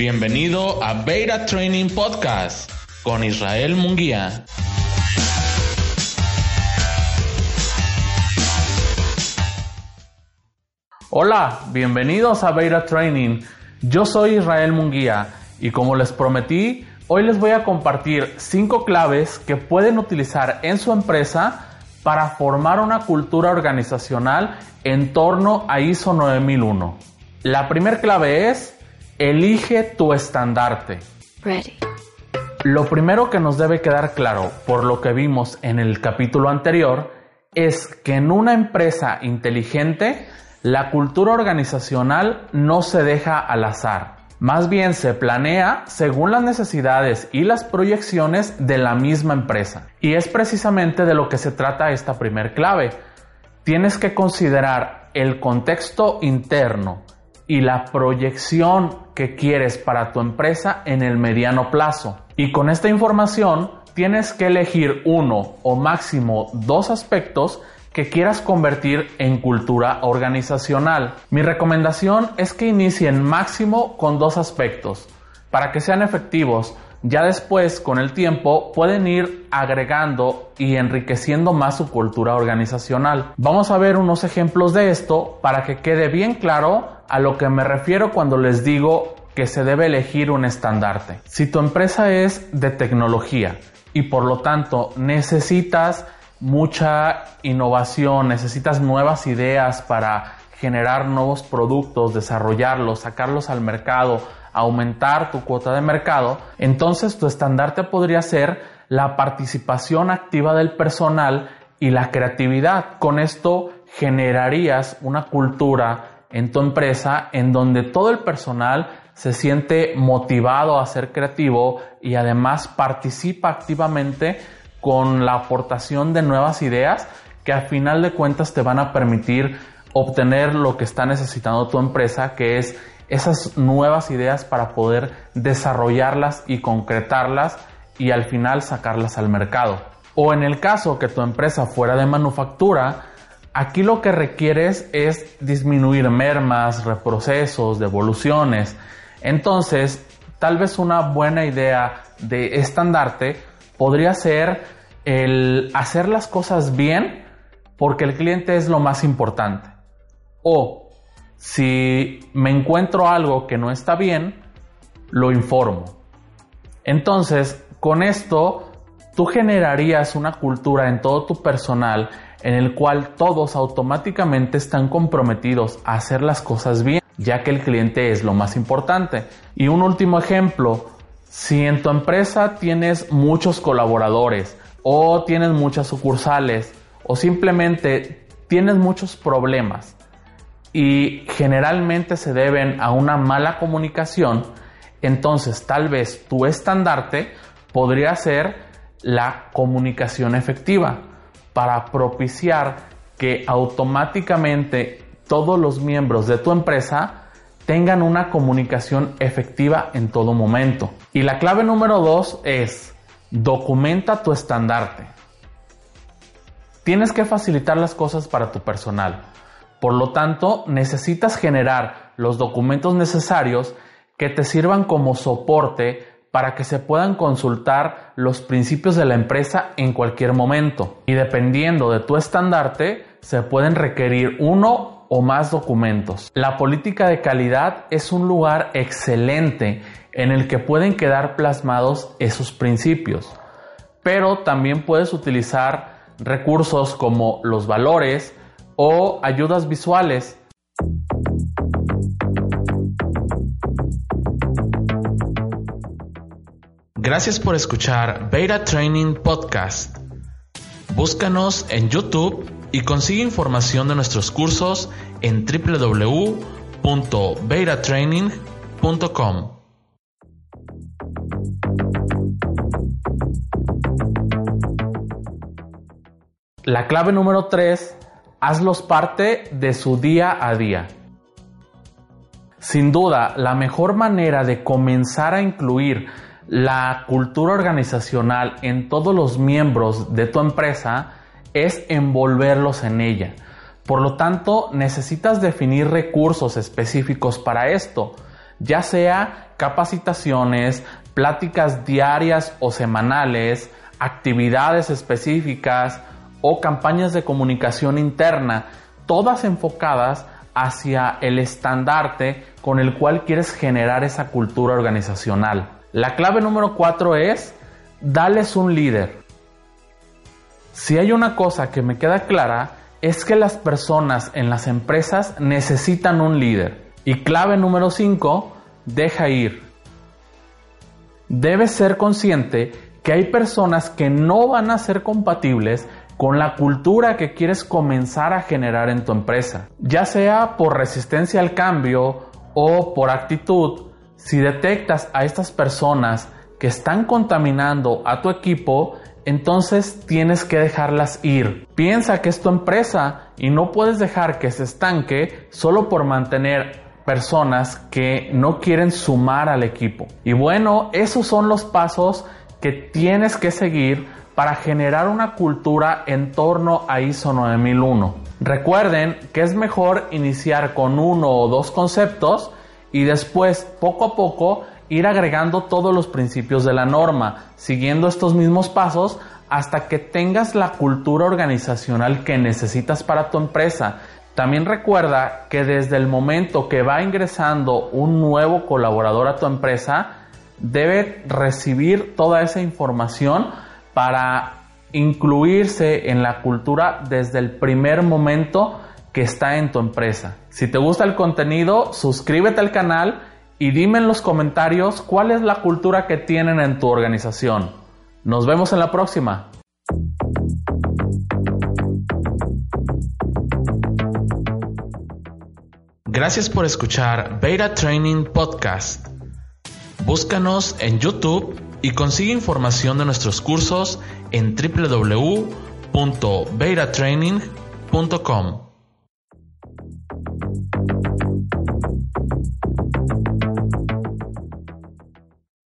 Bienvenido a Beta Training Podcast con Israel Munguía. Hola, bienvenidos a Beta Training. Yo soy Israel Munguía y como les prometí, hoy les voy a compartir 5 claves que pueden utilizar en su empresa para formar una cultura organizacional en torno a ISO 9001. La primera clave es Elige tu estandarte. Ready. Lo primero que nos debe quedar claro, por lo que vimos en el capítulo anterior, es que en una empresa inteligente, la cultura organizacional no se deja al azar. Más bien se planea según las necesidades y las proyecciones de la misma empresa. Y es precisamente de lo que se trata esta primer clave. Tienes que considerar el contexto interno, y la proyección que quieres para tu empresa en el mediano plazo. Y con esta información tienes que elegir uno o máximo dos aspectos que quieras convertir en cultura organizacional. Mi recomendación es que inicien máximo con dos aspectos para que sean efectivos ya después, con el tiempo, pueden ir agregando y enriqueciendo más su cultura organizacional. Vamos a ver unos ejemplos de esto para que quede bien claro a lo que me refiero cuando les digo que se debe elegir un estandarte. Si tu empresa es de tecnología y por lo tanto necesitas mucha innovación, necesitas nuevas ideas para generar nuevos productos, desarrollarlos, sacarlos al mercado, aumentar tu cuota de mercado, entonces tu estandarte podría ser la participación activa del personal y la creatividad. Con esto generarías una cultura en tu empresa en donde todo el personal se siente motivado a ser creativo y además participa activamente con la aportación de nuevas ideas que al final de cuentas te van a permitir obtener lo que está necesitando tu empresa, que es esas nuevas ideas para poder desarrollarlas y concretarlas y al final sacarlas al mercado. O en el caso que tu empresa fuera de manufactura, aquí lo que requieres es disminuir mermas, reprocesos, devoluciones. Entonces, tal vez una buena idea de estandarte podría ser el hacer las cosas bien porque el cliente es lo más importante. O si me encuentro algo que no está bien, lo informo. Entonces, con esto, tú generarías una cultura en todo tu personal en el cual todos automáticamente están comprometidos a hacer las cosas bien, ya que el cliente es lo más importante. Y un último ejemplo, si en tu empresa tienes muchos colaboradores o tienes muchas sucursales o simplemente tienes muchos problemas, y generalmente se deben a una mala comunicación, entonces tal vez tu estandarte podría ser la comunicación efectiva para propiciar que automáticamente todos los miembros de tu empresa tengan una comunicación efectiva en todo momento. Y la clave número dos es documenta tu estandarte. Tienes que facilitar las cosas para tu personal. Por lo tanto, necesitas generar los documentos necesarios que te sirvan como soporte para que se puedan consultar los principios de la empresa en cualquier momento. Y dependiendo de tu estandarte, se pueden requerir uno o más documentos. La política de calidad es un lugar excelente en el que pueden quedar plasmados esos principios. Pero también puedes utilizar recursos como los valores, o ayudas visuales. Gracias por escuchar Beta Training Podcast. Búscanos en YouTube y consigue información de nuestros cursos en www.betatraining.com. La clave número 3 hazlos parte de su día a día. Sin duda, la mejor manera de comenzar a incluir la cultura organizacional en todos los miembros de tu empresa es envolverlos en ella. Por lo tanto, necesitas definir recursos específicos para esto, ya sea capacitaciones, pláticas diarias o semanales, actividades específicas o campañas de comunicación interna, todas enfocadas hacia el estandarte con el cual quieres generar esa cultura organizacional. La clave número cuatro es, dales un líder. Si hay una cosa que me queda clara, es que las personas en las empresas necesitan un líder. Y clave número 5, deja ir. Debes ser consciente que hay personas que no van a ser compatibles con la cultura que quieres comenzar a generar en tu empresa, ya sea por resistencia al cambio o por actitud. Si detectas a estas personas que están contaminando a tu equipo, entonces tienes que dejarlas ir. Piensa que es tu empresa y no puedes dejar que se estanque solo por mantener personas que no quieren sumar al equipo. Y bueno, esos son los pasos que tienes que seguir para generar una cultura en torno a ISO 9001. Recuerden que es mejor iniciar con uno o dos conceptos y después poco a poco ir agregando todos los principios de la norma, siguiendo estos mismos pasos hasta que tengas la cultura organizacional que necesitas para tu empresa. También recuerda que desde el momento que va ingresando un nuevo colaborador a tu empresa, debe recibir toda esa información para incluirse en la cultura desde el primer momento que está en tu empresa. Si te gusta el contenido, suscríbete al canal y dime en los comentarios cuál es la cultura que tienen en tu organización. Nos vemos en la próxima. Gracias por escuchar Beta Training Podcast. Búscanos en YouTube y consigue información de nuestros cursos en www.betatraining.com.